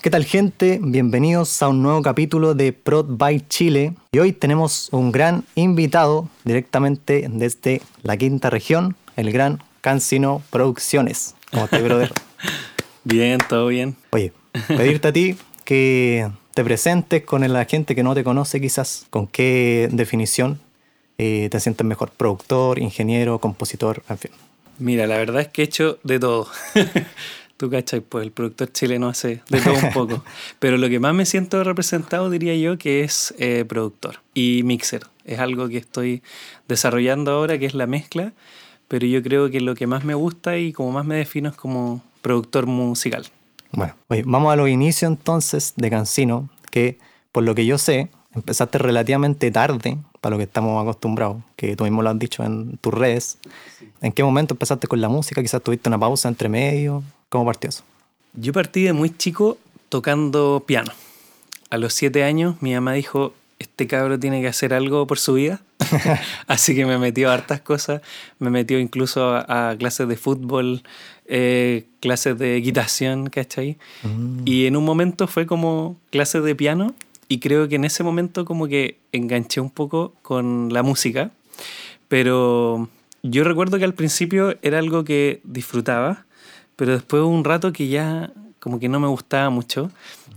¿Qué tal gente? Bienvenidos a un nuevo capítulo de Prod by Chile. Y hoy tenemos un gran invitado directamente desde la quinta región, el gran Cancino Producciones. ¿Cómo estás, brother? bien, todo bien. Oye, pedirte a ti que te presentes con la gente que no te conoce quizás, con qué definición eh, te sientes mejor, productor, ingeniero, compositor, en fin. Mira, la verdad es que he hecho de todo. Tú cachai, pues el productor chileno hace de todo un poco. Pero lo que más me siento representado diría yo que es eh, productor y mixer. Es algo que estoy desarrollando ahora, que es la mezcla. Pero yo creo que lo que más me gusta y como más me defino es como productor musical. Bueno, oye, vamos a los inicios entonces de Cancino, que por lo que yo sé, empezaste relativamente tarde para lo que estamos acostumbrados, que tú mismo lo has dicho en tus redes. ¿En qué momento empezaste con la música? Quizás tuviste una pausa entre medio. ¿Cómo partió eso? Yo partí de muy chico tocando piano. A los siete años mi mamá dijo, este cabro tiene que hacer algo por su vida. Así que me metió a hartas cosas. Me metió incluso a, clases de fútbol, eh, clases de equitación, ¿cachai? Mm. Y en un momento fue como clases de piano y creo que en ese momento como que enganché un poco con la música. Pero yo recuerdo que al principio era algo que disfrutaba, pero después hubo un rato que ya como que no me gustaba mucho.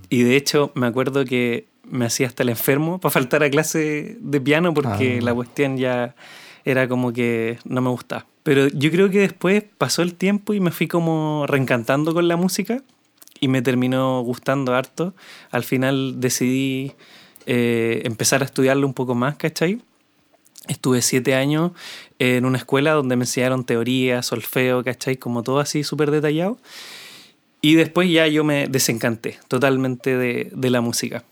Y de hecho me acuerdo que me hacía hasta el enfermo para faltar a clase de piano porque ah. la cuestión ya era como que no me gustaba. Pero yo creo que después pasó el tiempo y me fui como reencantando con la música y me terminó gustando harto. Al final decidí eh, empezar a estudiarlo un poco más, ¿cachai? Estuve siete años en una escuela donde me enseñaron teoría, solfeo, ¿cachai? Como todo así súper detallado. Y después ya yo me desencanté totalmente de, de la música.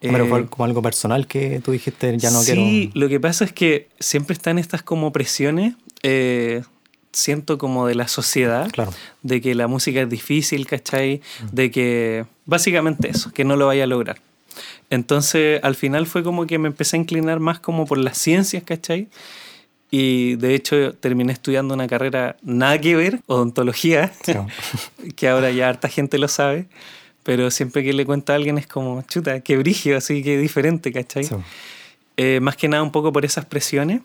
Pero fue eh, como algo personal que tú dijiste, ya no quiero. Sí, lo que pasa es que siempre están estas como presiones, eh, siento como de la sociedad, claro. de que la música es difícil, ¿cachai? De que básicamente eso, que no lo vaya a lograr. Entonces al final fue como que me empecé a inclinar más como por las ciencias, ¿cachai? Y de hecho terminé estudiando una carrera nada que ver, odontología, que ahora ya harta gente lo sabe. Pero siempre que le cuento a alguien es como, chuta, qué brigio, así que diferente, ¿cachai? Eh, más que nada un poco por esas presiones.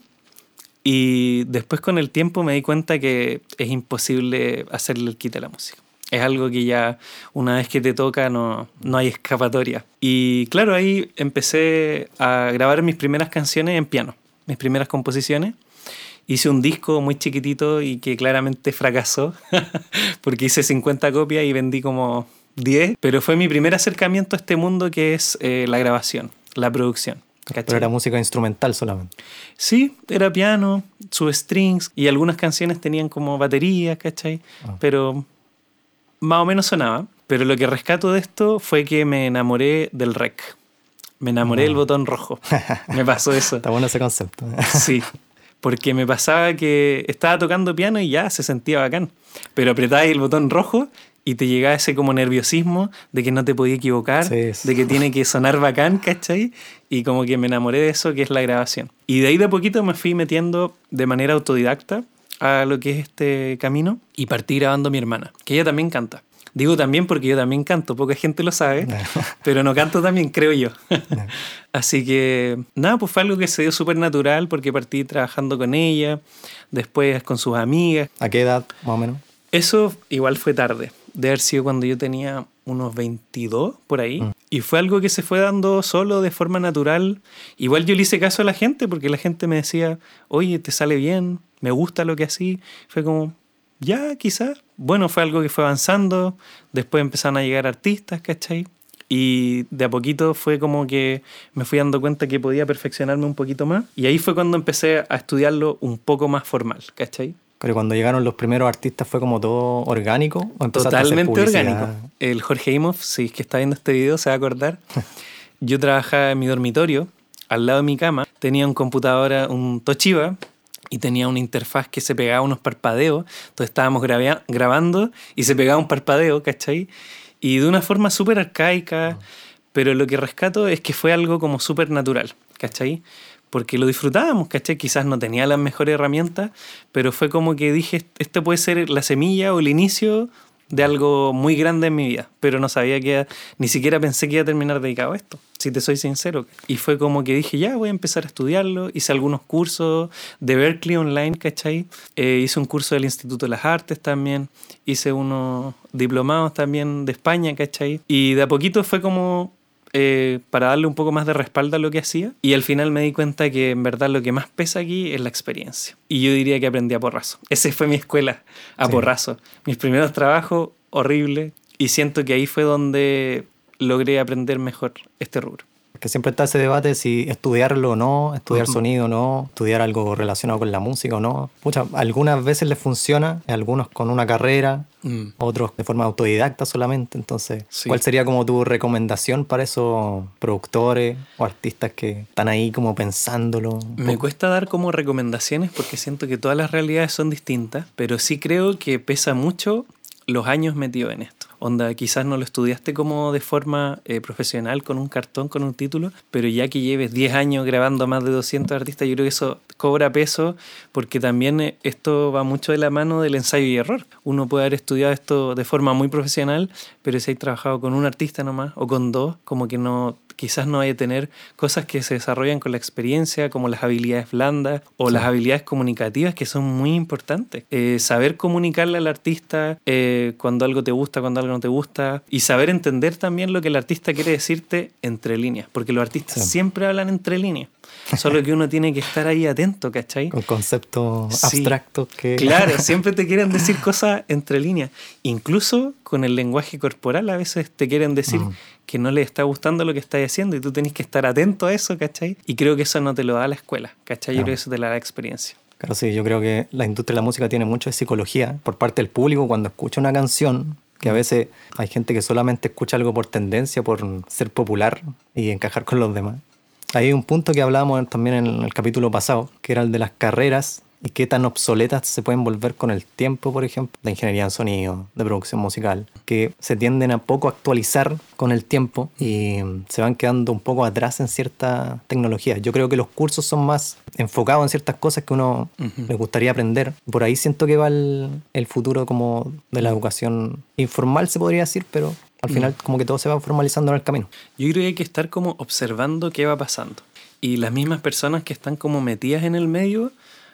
Y después con el tiempo me di cuenta que es imposible hacerle el quite a la música. Es algo que ya una vez que te toca no, no hay escapatoria. Y claro, ahí empecé a grabar mis primeras canciones en piano, mis primeras composiciones. Hice un disco muy chiquitito y que claramente fracasó, porque hice 50 copias y vendí como 10, pero fue mi primer acercamiento a este mundo que es eh, la grabación, la producción. Pero era música instrumental solamente. Sí, era piano, sus strings y algunas canciones tenían como batería, ¿cachai? Ah. Pero más o menos sonaba. Pero lo que rescato de esto fue que me enamoré del rec. Me enamoré del ah. botón rojo. Me pasó eso. Está bueno ese concepto. sí, porque me pasaba que estaba tocando piano y ya se sentía bacán. Pero apretaba el botón rojo y te llegaba ese como nerviosismo de que no te podía equivocar, de que tiene que sonar bacán, ¿cachai? Y como que me enamoré de eso, que es la grabación. Y de ahí de a poquito me fui metiendo de manera autodidacta a lo que es este camino y partí grabando a mi hermana, que ella también canta. Digo también porque yo también canto, poca gente lo sabe, pero no canto también, creo yo. Así que nada, pues fue algo que se dio súper natural porque partí trabajando con ella, después con sus amigas. ¿A qué edad más o menos? Eso igual fue tarde de haber sido cuando yo tenía unos 22 por ahí. Mm. Y fue algo que se fue dando solo de forma natural. Igual yo le hice caso a la gente porque la gente me decía, oye, te sale bien, me gusta lo que así. Fue como, ya, quizás. Bueno, fue algo que fue avanzando. Después empezaron a llegar artistas, ¿cachai? Y de a poquito fue como que me fui dando cuenta que podía perfeccionarme un poquito más. Y ahí fue cuando empecé a estudiarlo un poco más formal, ¿cachai? Pero cuando llegaron los primeros artistas fue como todo orgánico. Totalmente orgánico. El Jorge Imov, si es que está viendo este video, se va a acordar. Yo trabajaba en mi dormitorio, al lado de mi cama. Tenía un computador, un Toshiba, y tenía una interfaz que se pegaba unos parpadeos. Entonces estábamos grabando y se pegaba un parpadeo, ¿cachai? Y de una forma súper arcaica. Pero lo que rescato es que fue algo como súper natural, ¿cachai? Porque lo disfrutábamos, ¿cachai? Quizás no tenía las mejores herramientas, pero fue como que dije, esto puede ser la semilla o el inicio de algo muy grande en mi vida, pero no sabía que, ni siquiera pensé que iba a terminar dedicado a esto, si te soy sincero. Y fue como que dije, ya voy a empezar a estudiarlo, hice algunos cursos de Berkeley online, ¿cachai? Eh, hice un curso del Instituto de las Artes también, hice unos diplomados también de España, ¿cachai? Y de a poquito fue como eh, para darle un poco más de respaldo a lo que hacía. Y al final me di cuenta que en verdad lo que más pesa aquí es la experiencia. Y yo diría que aprendí a porrazo. Esa fue mi escuela, a porrazo. Mis primeros trabajos, horrible. Y siento que ahí fue donde logré aprender mejor este rubro que siempre está ese debate si estudiarlo o no, estudiar sonido o no, estudiar algo relacionado con la música o no. Pucha, algunas veces les funciona, algunos con una carrera, mm. otros de forma autodidacta solamente. Entonces, ¿cuál sería como tu recomendación para esos productores o artistas que están ahí como pensándolo? Me cuesta dar como recomendaciones porque siento que todas las realidades son distintas, pero sí creo que pesa mucho los años metidos en esto. Onda, quizás no lo estudiaste como de forma eh, profesional con un cartón, con un título, pero ya que lleves 10 años grabando a más de 200 artistas, yo creo que eso cobra peso porque también eh, esto va mucho de la mano del ensayo y error. Uno puede haber estudiado esto de forma muy profesional, pero si hay trabajado con un artista nomás o con dos, como que no quizás no hay que tener cosas que se desarrollan con la experiencia, como las habilidades blandas o las habilidades comunicativas, que son muy importantes. Eh, saber comunicarle al artista eh, cuando algo te gusta, cuando algo no te gusta, y saber entender también lo que el artista quiere decirte entre líneas, porque los artistas siempre hablan entre líneas. Solo que uno tiene que estar ahí atento, ¿cachai? Con conceptos abstractos que... Claro, siempre te quieren decir cosas entre líneas. Incluso con el lenguaje corporal a veces te quieren decir que no les está gustando lo que estás haciendo y tú tenés que estar atento a eso, ¿cachai? Y creo que eso no te lo da la escuela, ¿cachai? Yo creo que eso te la da la experiencia. Claro, sí, yo creo que la industria de la música tiene mucho de psicología por parte del público cuando escucha una canción, que a veces hay gente que solamente escucha algo por tendencia, por ser popular y encajar con los demás. Hay un punto que hablábamos también en el capítulo pasado, que era el de las carreras y qué tan obsoletas se pueden volver con el tiempo, por ejemplo, de ingeniería en sonido, de producción musical, que se tienden a poco actualizar con el tiempo y se van quedando un poco atrás en ciertas tecnologías. Yo creo que los cursos son más enfocados en ciertas cosas que uno le gustaría aprender. Por ahí siento que va el, el futuro como de la educación informal, se podría decir, pero al final como que todo se va formalizando en el camino. Yo creo que hay que estar como observando qué va pasando. Y las mismas personas que están como metidas en el medio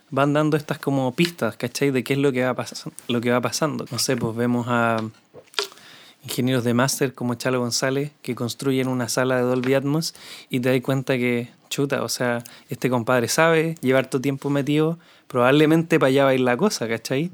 van dando estas como pistas, ¿cachai? De qué es lo que va, pasando. No sé, pues vemos a ingenieros de máster como Chalo González que construyen una sala de Dolby Atmos y te das cuenta que, chuta, o sea, este compadre sabe llevar tu tiempo metido, probablemente para allá va a ir la cosa, ¿cachai?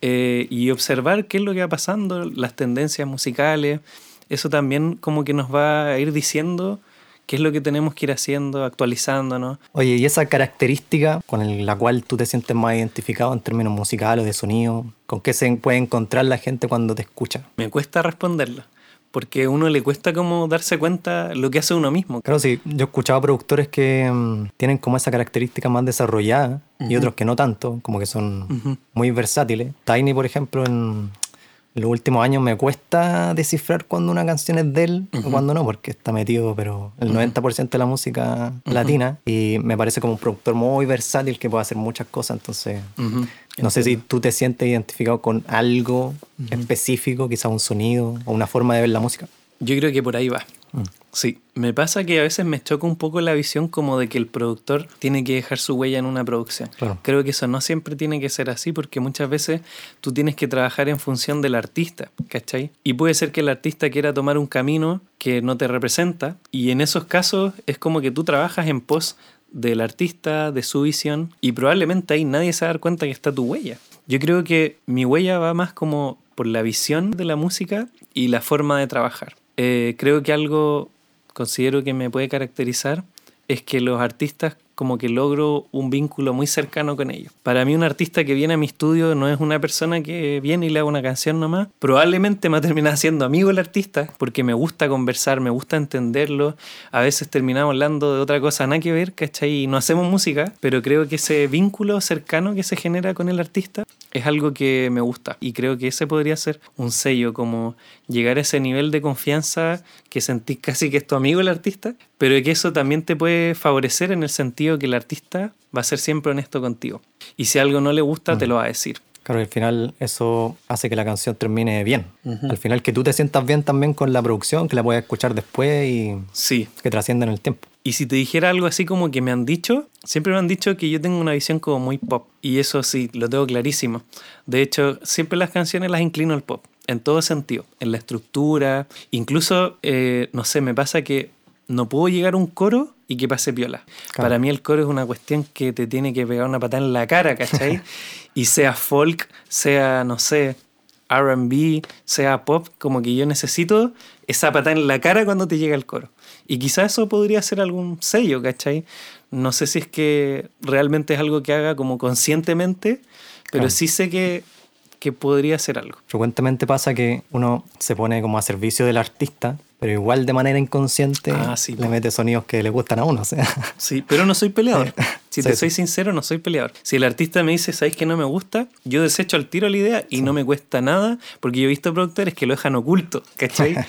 Eh, y observar qué es lo que va pasando, las tendencias musicales, eso también como que nos va a ir diciendo qué es lo que tenemos que ir haciendo, actualizándonos. Oye, ¿y esa característica con la cual tú te sientes más identificado en términos musicales, de sonido, con qué se puede encontrar la gente cuando te escucha? Me cuesta responderla porque a uno le cuesta como darse cuenta lo que hace uno mismo. Claro, sí, yo he escuchado productores que mm, tienen como esa característica más desarrollada y otros que no tanto, como que son muy versátiles. Tiny, por ejemplo, en, los últimos años me cuesta descifrar cuando una canción es de él o cuando no, porque está metido, pero el 90% de la música latina y me parece como un productor muy versátil que puede hacer muchas cosas. Entonces, no sé si tú te sientes identificado con algo específico, quizá un sonido o una forma de ver la música. Yo creo que por ahí va. Sí, me pasa que a veces me choca un poco la visión como de que el productor tiene que dejar su huella en una producción. Creo que eso no siempre tiene que ser así porque muchas veces tú tienes que trabajar en función del artista, ¿cachai? Y puede ser que el artista quiera tomar un camino que no te representa y en esos casos es como que tú trabajas en pos del artista, de su visión y probablemente ahí nadie se va a dar cuenta que está tu huella. Yo creo que mi huella va más como por la visión de la música y la forma de trabajar. Eh, creo que algo considero que me puede caracterizar es que los artistas como que logro un vínculo muy cercano con ellos. Para mí un artista que viene a mi estudio no es una persona que viene y le haga una canción nomás. Probablemente me termina siendo amigo el artista porque me gusta conversar, me gusta entenderlo. A veces terminamos hablando de otra cosa nada que ver, ¿cachai? Y no hacemos música, pero creo que ese vínculo cercano que se genera con el artista es algo que me gusta y creo que ese podría ser un sello, como llegar a ese nivel de confianza que sentís casi que es tu amigo el artista, pero que eso también te puede favorecer en el sentido que el artista va a ser siempre honesto contigo. Y si algo no le gusta, te lo va a decir. Claro, al final eso hace que la canción termine bien. Al final que tú te sientas bien también con la producción, que la puedas escuchar después y Sí. que trascienda en el tiempo. Y si te dijera algo así como que me han dicho, siempre me han dicho que yo tengo una visión como muy pop. Y eso sí, lo tengo clarísimo. De hecho, siempre las canciones las inclino al pop, en todo sentido, en la estructura. Incluso, eh, no sé, me pasa que no puedo llegar a un coro y que pase piola. Claro. Para mí el coro es una cuestión que te tiene que pegar una patada en la cara, ¿cachai? y sea folk, sea, no sé, RB, sea pop, como que yo necesito esa patada en la cara cuando te llega el coro. Y quizá eso podría ser algún sello, ¿cachai? No sé si es que realmente es algo que haga como conscientemente, pero Claro. sí sé que, que podría ser algo. Frecuentemente pasa que uno se pone como a servicio del artista, pero igual de manera inconsciente Ah, sí, le mete sonidos que le gustan a uno. O sea, Sí, pero no soy peleador. Si Sí, te sí. soy sincero, no soy peleador. Si el artista me dice, ¿sabes que no me gusta? Yo desecho al tiro la idea y no me cuesta nada, porque yo he visto productores que lo dejan oculto, ¿cachai?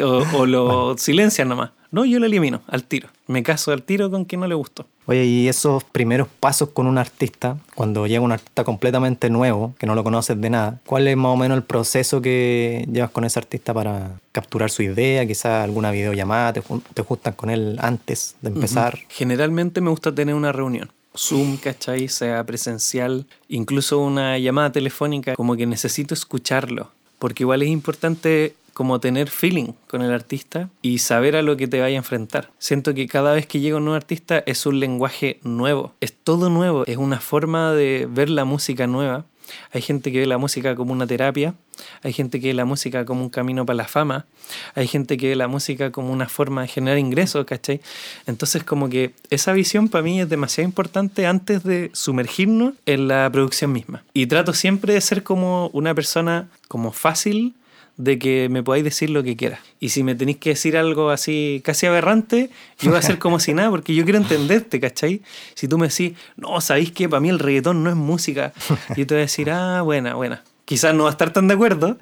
o, o lo silencian nomás. No, yo lo elimino al tiro. Me caso al tiro con que no le gustó. Oye, y esos primeros pasos con un artista, cuando llega un artista completamente nuevo, que no lo conoces de nada, ¿cuál es más o menos el proceso que llevas con ese artista para capturar su idea? Quizás alguna videollamada, te, te juntan con él antes de empezar. Generalmente me gusta tener una reunión. Zoom, ¿cachai? Sea presencial, incluso una llamada telefónica, como que necesito escucharlo. Porque igual es importante como tener feeling con el artista y saber a lo que te vaya a enfrentar. Siento que cada vez que llega un nuevo artista es un lenguaje nuevo, es todo nuevo, es una forma de ver la música nueva. Hay gente que ve la música como una terapia, hay gente que ve la música como un camino para la fama, hay gente que ve la música como una forma de generar ingresos, ¿cachai? Entonces como que esa visión para mí es demasiado importante antes de sumergirnos en la producción misma. Y trato siempre de ser como una persona como fácil de que me podáis decir lo que quieras. Y si me tenéis que decir algo así casi aberrante, yo voy a hacer como si nada, porque yo quiero entenderte, ¿cachai? Si tú me decís, no, ¿sabéis que para mí el reggaetón no es música? Yo te voy a decir, ah, buena, buena. Quizás no va a estar tan de acuerdo,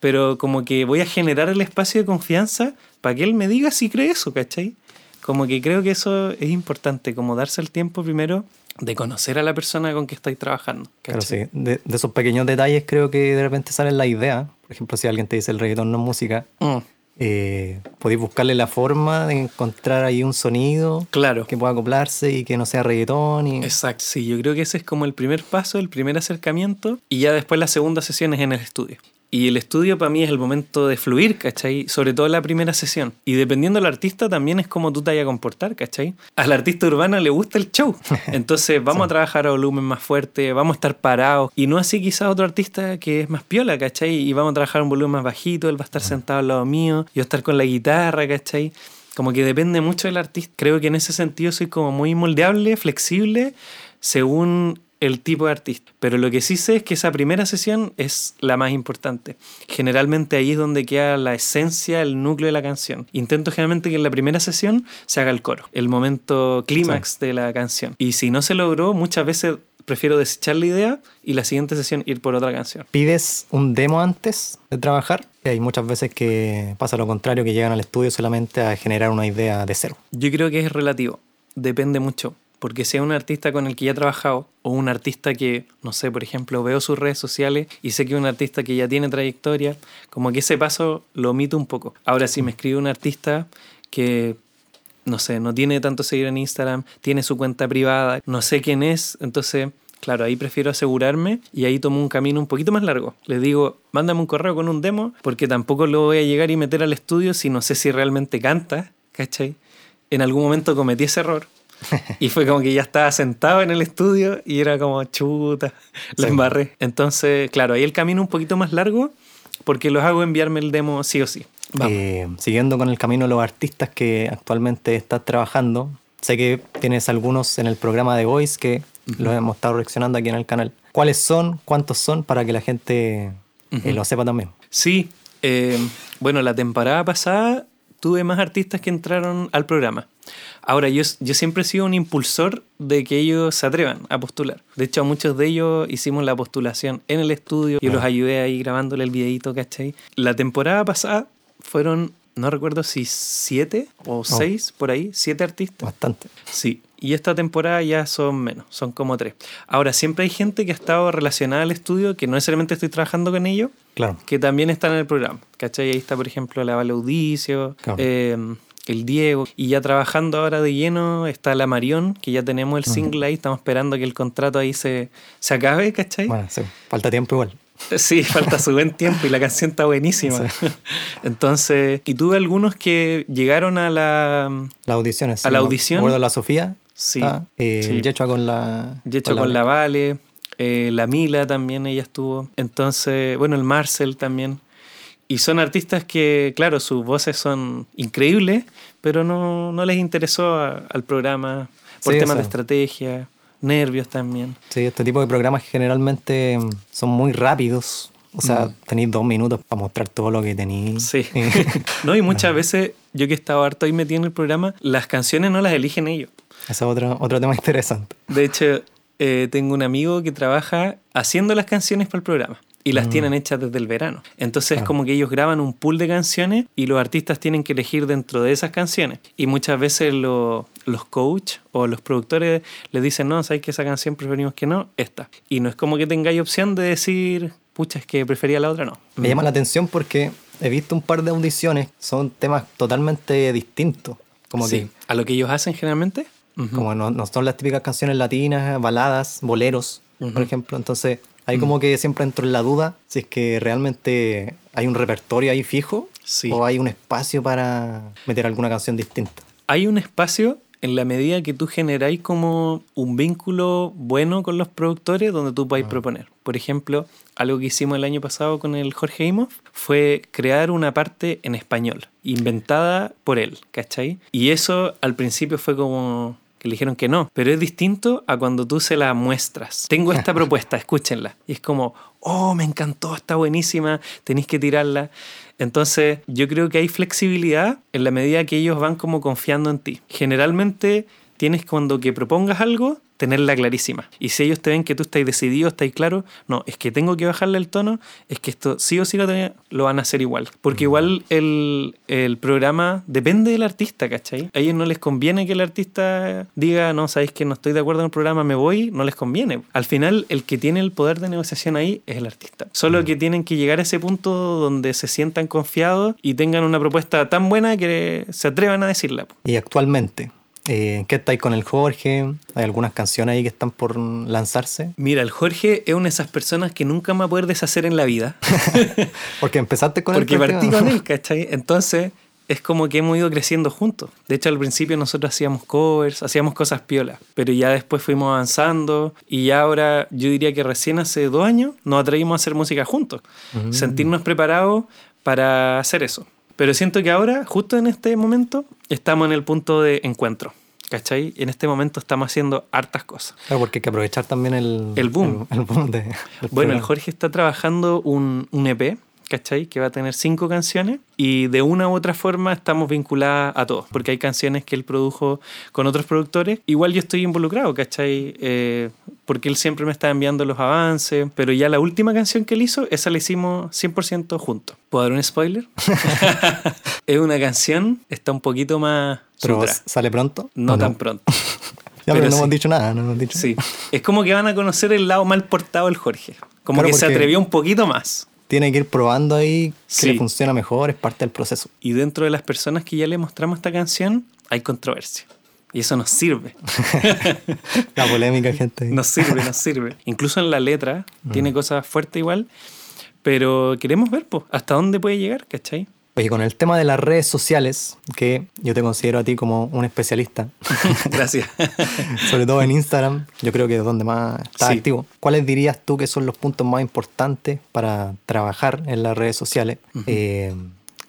pero como que voy a generar el espacio de confianza para que él me diga si cree eso, ¿cachai? Como que creo que eso es importante, como darse el tiempo primero de conocer a la persona con que estáis trabajando. Claro, ¿cachai? sí. De, de esos pequeños detalles creo que de repente salen la idea. Por ejemplo, si alguien te dice el reggaetón no es música, Mm, eh, podéis buscarle la forma de encontrar ahí un sonido claro. que pueda acoplarse y que no sea reggaetón. Y... Exacto. Sí, yo creo que ese es como el primer paso, el primer acercamiento, y ya después la segunda sesión es en el estudio. Y el estudio para mí es el momento de fluir, ¿cachai? Sobre todo la primera sesión. Y dependiendo del artista también es como tú te vayas a comportar, ¿cachai? Al artista urbano le gusta el show. Entonces vamos a trabajar a volumen más fuerte, vamos a estar parados. Y no así quizás otro artista que es más piola, ¿cachai? Y vamos a trabajar un volumen más bajito, él va a estar sentado al lado mío, yo estar con la guitarra, ¿cachai? Como que depende mucho del artista. Creo que en ese sentido soy como muy moldeable, flexible, según el tipo de artista. Pero lo que sí sé es que esa primera sesión es la más importante. Generalmente ahí es donde queda la esencia, el núcleo de la canción. Intento generalmente que en la primera sesión se haga el coro, el momento clímax de la canción. Y si no se logró, muchas veces prefiero desechar la idea y la siguiente sesión ir por otra canción. ¿Pides un demo antes de trabajar? Hay muchas veces que pasa lo contrario, que llegan al estudio solamente a generar una idea de cero. Yo creo que es relativo, depende mucho. Porque sea un artista con el que ya he trabajado o un artista que, no sé, por ejemplo, veo sus redes sociales y sé que es un artista que ya tiene trayectoria, como que ese paso lo omito un poco. Ahora, si me escribe un artista que, no sé, no tiene tanto seguidor en Instagram, tiene su cuenta privada, no sé quién es, entonces, claro, ahí prefiero asegurarme y ahí tomo un camino un poquito más largo. Les digo, mándame un correo con un demo, porque tampoco lo voy a llegar y meter al estudio si no sé si realmente canta, ¿cachai? En algún momento cometí ese error. Y fue como que ya estaba sentado en el estudio y era como chuta, la Sí. embarré. Entonces, claro, ahí el camino un poquito más largo porque los hago enviarme el demo sí o sí. Eh, siguiendo con el camino de los artistas que actualmente estás trabajando, sé que tienes algunos en el programa de Voice que los hemos estado reaccionando aquí en el canal. ¿Cuáles son? ¿Cuántos son? Para que la gente eh, Ujú. lo sepa también. Sí, eh, bueno, la temporada pasada tuve más artistas que entraron al programa. Ahora, yo, yo siempre he sido un impulsor de que ellos se atrevan a postular. De hecho, a muchos de ellos hicimos la postulación en el estudio. Yo los ayudé ahí grabándole el videito, ¿cachai? La temporada pasada fueron, no recuerdo si siete o seis, por ahí, siete artistas. Bastante. Sí, y esta temporada ya son menos, son como tres. Ahora, siempre hay gente que ha estado relacionada al estudio, que no necesariamente estoy trabajando con ellos, Claro. que también están en el programa. ¿Cachai? Ahí está, por ejemplo, la Vale Audicio, Claro. eh, el Diego. Y ya trabajando ahora de lleno está la Marión, que ya tenemos el single ahí. Estamos esperando que el contrato ahí se, se acabe, ¿cachai? Bueno, sí, falta tiempo igual. Sí, falta su buen tiempo y la canción está buenísima. Entonces, y tuve algunos que llegaron a la... Las audiciones. ¿A sí, la audición? acuerdo la Sofía. Sí, está, eh, sí. El Yecho con la. Yecho con la Vale, eh, la Mila también ella estuvo. Entonces, bueno, el Marcel también. Y son artistas que, claro, sus voces son increíbles, pero no, no les interesó a- al programa por Sí, temas de estrategia, nervios también. Sí, este tipo de programas generalmente mm, son muy rápidos. O sea, tenéis dos minutos para mostrar todo lo que tenéis. Mm. Sí. no, y muchas veces, yo que he estado harto ahí metido en el programa, las canciones no las eligen ellos. Ese es otro, otro tema interesante. De hecho, eh, tengo un amigo que trabaja haciendo las canciones para el programa. Y las tienen hechas desde el verano. Entonces es Claro. como que ellos graban un pool de canciones y los artistas tienen que elegir dentro de esas canciones. Y muchas veces lo- los coach o los productores les dicen, no, sabes que esa canción preferimos que no, esta. Y no es como que tengáis opción de decir, pucha, es que prefería la otra, no. Me llama la atención porque he visto un par de audiciones, son temas totalmente distintos. Como Sí, a lo que ellos hacen generalmente. que como no, no son las típicas canciones latinas, baladas, boleros, por ejemplo. Entonces, hay como que siempre entro en la duda si es que realmente hay un repertorio ahí fijo Sí. o hay un espacio para meter alguna canción distinta. hay un espacio en la medida que tú generáis como un vínculo bueno con los productores donde tú podáis proponer. Por ejemplo, algo que hicimos el año pasado con el Jorge Imhoff fue crear una parte en español, inventada por él, ¿cachai? Y eso al principio fue como que le dijeron que no, pero es distinto a cuando tú se la muestras. Tengo esta propuesta, escúchenla. Y es como, oh, me encantó, está buenísima, tenéis que tirarla. Entonces, yo creo que hay flexibilidad en la medida que ellos van como confiando en ti. Generalmente tienes cuando que propongas algo, tenerla clarísima. Y si ellos te ven que tú estás decidido, estás claro, no, es que tengo que bajarle el tono, es que esto sí o sí lo, tengo- lo van a hacer igual. Porque igual el, el programa depende del artista, ¿cachai? A ellos no les conviene que el artista diga, no, sabéis que no estoy de acuerdo en el programa, me voy, no les conviene. Al final, el que tiene el poder de negociación ahí es el artista. Solo que tienen que llegar a ese punto donde se sientan confiados y tengan una propuesta tan buena que se atrevan a decirla. Y actualmente, eh, ¿qué estáis con el Jorge? ¿Hay algunas canciones ahí que están por lanzarse? Mira, el Jorge es una de esas personas que nunca me va a poder deshacer en la vida. Porque empezaste con Porque el partí con él, ¿cachai? Entonces es como que hemos ido creciendo juntos. De hecho, al principio nosotros hacíamos covers, hacíamos cosas piolas, pero ya después fuimos avanzando y ya ahora yo diría que recién hace dos años nos atrevimos a hacer música juntos, sentirnos preparados para hacer eso. Pero siento que ahora, justo en este momento, estamos en el punto de encuentro. ¿Cachai? En este momento estamos haciendo hartas cosas. Claro, porque hay que aprovechar también el, El boom. El, el boom de, Bueno, el. Jorge está trabajando un, un EP, ¿cachai? Que va a tener cinco canciones y de una u otra forma estamos vinculadas a todos, porque hay canciones que él produjo con otros productores. Igual yo estoy involucrado, ¿cachai? Eh, porque él siempre me está enviando los avances, pero ya la última canción que él hizo, esa la hicimos 100% juntos. ¿Puedo dar un spoiler? es una canción, está un poquito más... Pero sutra. sale pronto. No ¿O tan pronto. Ya, pero, pero no sí. hemos dicho nada, no hemos dicho Sí. Es como que van a conocer el lado mal portado del Jorge. Como Claro, que se porque- atrevió un poquito más. Tiene que ir probando ahí Sí. le funciona mejor, es parte del proceso. Y dentro de las personas que ya le mostramos esta canción, hay controversia. Y eso nos sirve. La polémica, gente. Nos sirve, nos sirve. Incluso en la letra tiene cosas fuertes igual. Pero queremos ver, pues, hasta dónde puede llegar, ¿cachai? Oye, con el tema de las redes sociales, que yo te considero a ti como un especialista, Gracias. sobre todo en Instagram, yo creo que es donde más estás Sí. activo. ¿Cuáles dirías tú que son los puntos más importantes para trabajar en las redes sociales? Eh,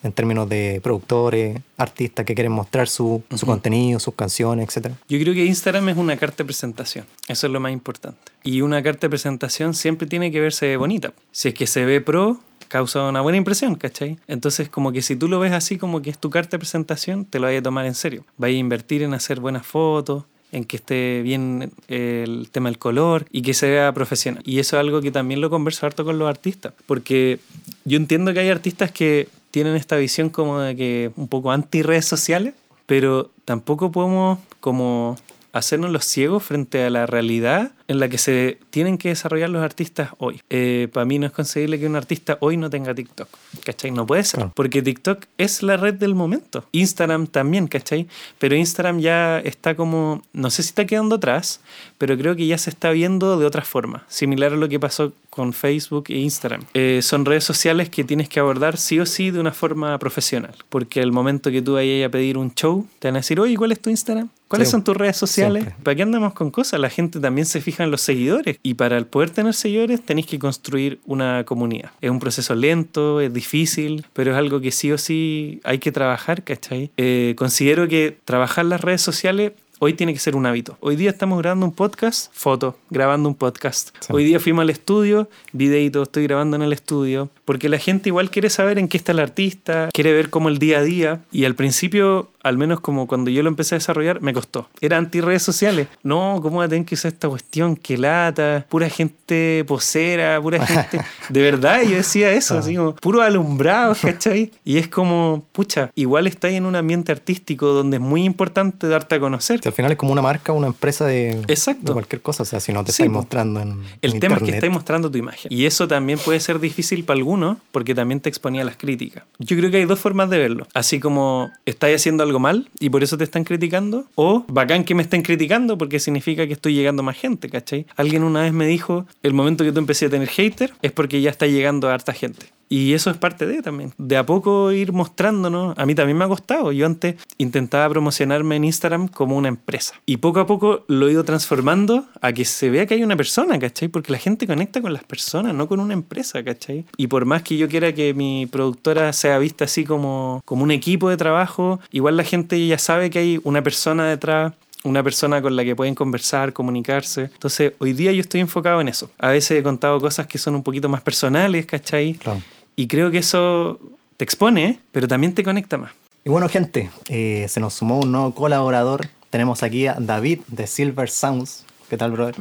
en términos de productores, artistas que quieren mostrar su, su contenido, sus canciones, etcétera. Yo creo que Instagram es una carta de presentación. Eso es lo más importante. Y una carta de presentación siempre tiene que verse bonita. Si es que se ve pro, causa una buena impresión, ¿cachai? Entonces, como que si tú lo ves así, como que es tu carta de presentación, te lo vayas a tomar en serio. Vaya a invertir en hacer buenas fotos, en que esté bien el tema del color y que se vea profesional. Y eso es algo que también lo converso harto con los artistas, porque yo entiendo que hay artistas que tienen esta visión como de que un poco anti redes sociales, pero tampoco podemos como hacernos los ciegos frente a la realidad en la que se tienen que desarrollar los artistas hoy. Eh, para mí no es concebible que un artista hoy no tenga TikTok, ¿cachai? No puede ser, porque TikTok es la red del momento. Instagram también, ¿cachai? Pero Instagram ya está como, no sé si está quedando atrás, pero creo que ya se está viendo de otra forma, similar a lo que pasó con Facebook e Instagram. Eh, son redes sociales que tienes que abordar sí o sí de una forma profesional, porque al momento que tú vayas a pedir un show, te van a decir, oye, ¿cuál es tu Instagram? ¿Cuáles son tus redes sociales? ¿Para qué andamos con cosas? La gente también se fija los seguidores y para poder tener seguidores tenéis que construir una comunidad. Es un proceso lento, es difícil, pero es algo que sí o sí hay que trabajar, ¿cachai? Eh, considero que trabajar las redes sociales Hoy tiene que ser un hábito. Hoy día estamos grabando un podcast, foto, grabando un podcast. Hoy día fuimos al estudio, videito, estoy grabando en el estudio. Porque la gente igual quiere saber en qué está el artista, quiere ver cómo el día a día. Y al principio, al menos como cuando yo lo empecé a desarrollar, me costó. Era anti redes sociales. No, ¿cómo va a tener que usar esta cuestión? Que lata, pura gente posera, pura gente. De verdad, yo decía eso, así como puro alumbrado, ¿cachai? Y es como, pucha, igual está ahí en un ambiente artístico donde es muy importante darte a conocer al final es como una marca, una empresa de, Exacto. cualquier cosa. O sea, si no te estáis mostrando en. El tema es que estáis mostrando tu imagen. Y eso también puede ser difícil para algunos porque también te exponía las críticas. Yo creo que hay dos formas de verlo. Así como estáis haciendo algo mal y por eso te están criticando. O bacán que me estén criticando porque significa que estoy llegando más gente, ¿cachai? Alguien una vez me dijo: el momento que tú empecé a tener hater es porque ya está llegando a harta gente. Y eso es parte de también. De a poco ir mostrándonos. A mí también me ha costado. Yo antes intentaba promocionarme en Instagram como una empresa. Y poco a poco lo he ido transformando a que se vea que hay una persona, ¿cachai? Porque la gente conecta con las personas, no con una empresa, ¿cachai? Y por más que yo quiera que mi productora sea vista así como, como un equipo de trabajo, igual la gente ya sabe que hay una persona detrás una persona con la que pueden conversar, comunicarse. Entonces, hoy día yo estoy enfocado en eso. A veces he contado cosas que son un poquito más personales, ¿cachai? Claro. Y creo que eso te expone, pero también te conecta más. Y bueno, gente, eh, se nos sumó un nuevo colaborador. Tenemos aquí a David de Silver Sounds. ¿Qué tal, brother?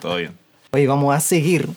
Todo bien. Hoy vamos a seguir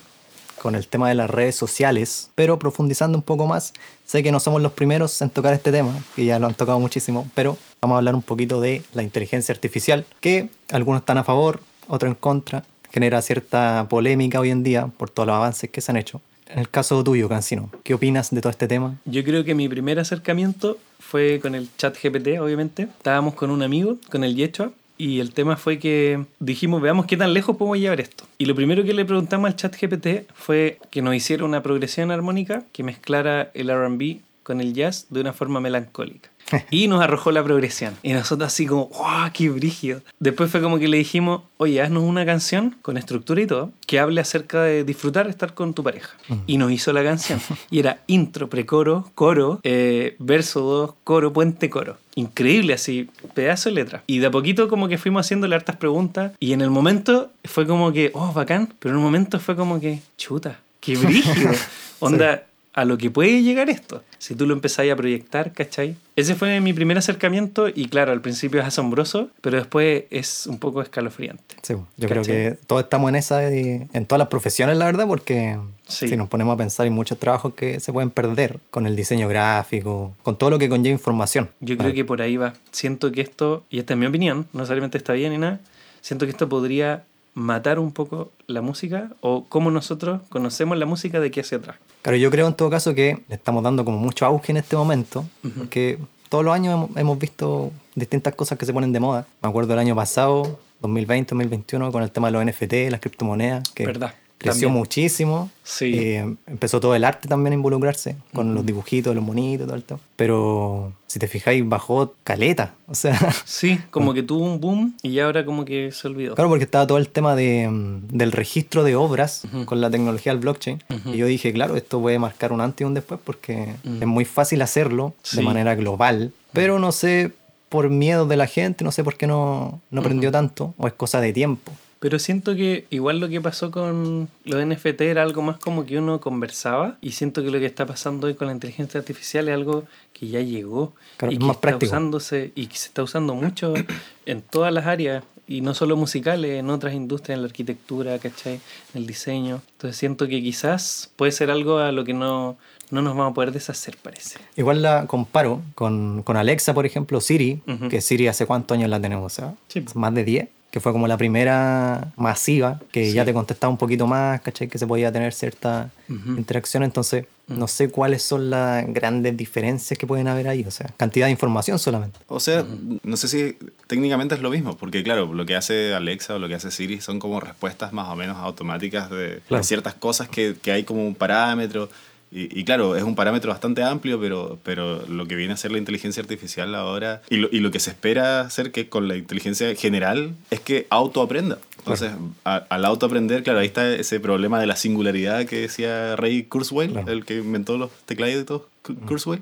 con el tema de las redes sociales, pero profundizando un poco más. Sé que no somos los primeros en tocar este tema, que ya lo han tocado muchísimo, pero vamos a hablar un poquito de la inteligencia artificial, que algunos están a favor, otros en contra, genera cierta polémica hoy en día por todos los avances que se han hecho. En el caso tuyo, Cancino, ¿qué opinas de todo este tema? Yo creo que mi primer acercamiento fue con el chat GPT, obviamente. Estábamos con un amigo, con el Yechua, y el tema fue que dijimos, veamos qué tan lejos podemos llevar esto. Y lo primero que le preguntamos al chat GPT fue que nos hiciera una progresión armónica que mezclara el RB con el jazz de una forma melancólica. y nos arrojó la progresión. Y nosotros así como, ¡wow! ¡Qué brígido! Después fue como que le dijimos, oye, haznos una canción con estructura y todo, que hable acerca de disfrutar estar con tu pareja. Mm. Y nos hizo la canción. Y era intro, precoro, coro, eh, verso 2, coro, puente, coro. Increíble, así, pedazo de letra. Y de a poquito como que fuimos haciéndole hartas preguntas. Y en el momento fue como que, oh, bacán. Pero en un momento fue como que, chuta, qué brígido. Onda, a lo que puede llegar esto. Si tú lo empezás a proyectar, ¿cachai? Ese fue mi primer acercamiento y claro, al principio es asombroso, pero después es un poco escalofriante. Sí, yo creo que todos estamos en esa, en todas las profesiones, la verdad, porque si nos ponemos a pensar, hay muchos trabajos que se pueden perder con el diseño gráfico, con todo lo que conlleva información. Yo creo que por ahí va. Siento que esto, y esta es mi opinión, no necesariamente está bien ni nada, siento que esto podría matar un poco la música o cómo nosotros conocemos la música de aquí hacia atrás. Claro, yo creo en todo caso que le estamos dando como mucho auge en este momento, porque todos los años hemos, visto distintas cosas que se ponen de moda. Me acuerdo el año pasado, 2020, 2021, con el tema de los NFT, las criptomonedas, que ¿Verdad? Creció muchísimo. Sí. Eh, empezó todo el arte también a involucrarse con los dibujitos, los monitos, todo todo. Pero si te fijáis, bajó caleta. O sea. Sí, como que tuvo un boom y ahora como que se olvidó. Claro, porque estaba todo el tema de, del registro de obras con la tecnología del blockchain. Y yo dije, claro, esto puede marcar un antes y un después porque es muy fácil hacerlo de manera global. Pero no sé, por miedo de la gente, no sé por qué no, no aprendió tanto, o es cosa de tiempo. Pero siento que igual lo que pasó con los NFT era algo más como que uno conversaba y siento que lo que está pasando hoy con la inteligencia artificial es algo que ya llegó Claro, y que más está práctico. usándose y que se está usando mucho en todas las áreas y no solo musicales, en otras industrias, en la arquitectura, ¿cachai? En el diseño. Entonces siento que quizás puede ser algo a lo que no, no nos vamos a poder deshacer, parece. Igual la comparo con, con Alexa, por ejemplo, Siri, Ujú. que Siri hace cuántos años la tenemos, o sea, Sí. más de 10, que fue como la primera masiva, que Sí. ya te contestaba un poquito más, ¿cachai? Que se podía tener cierta interacción, entonces no sé cuáles son las grandes diferencias que pueden haber ahí, o sea, cantidad de información solamente. O sea, no sé si técnicamente es lo mismo, porque claro, lo que hace Alexa o lo que hace Siri son como respuestas más o menos automáticas de, Claro. de ciertas cosas que, que hay como un parámetro. Y, y claro, es un parámetro bastante amplio, pero, pero lo que viene a ser la inteligencia artificial ahora y lo, y lo que se espera hacer que con la inteligencia general es que autoaprenda. Entonces, a- al autoaprender, claro, ahí está ese problema de la singularidad que decía Ray Kurzweil, Claro. el que inventó los tecladitos, Ku- Kurzweil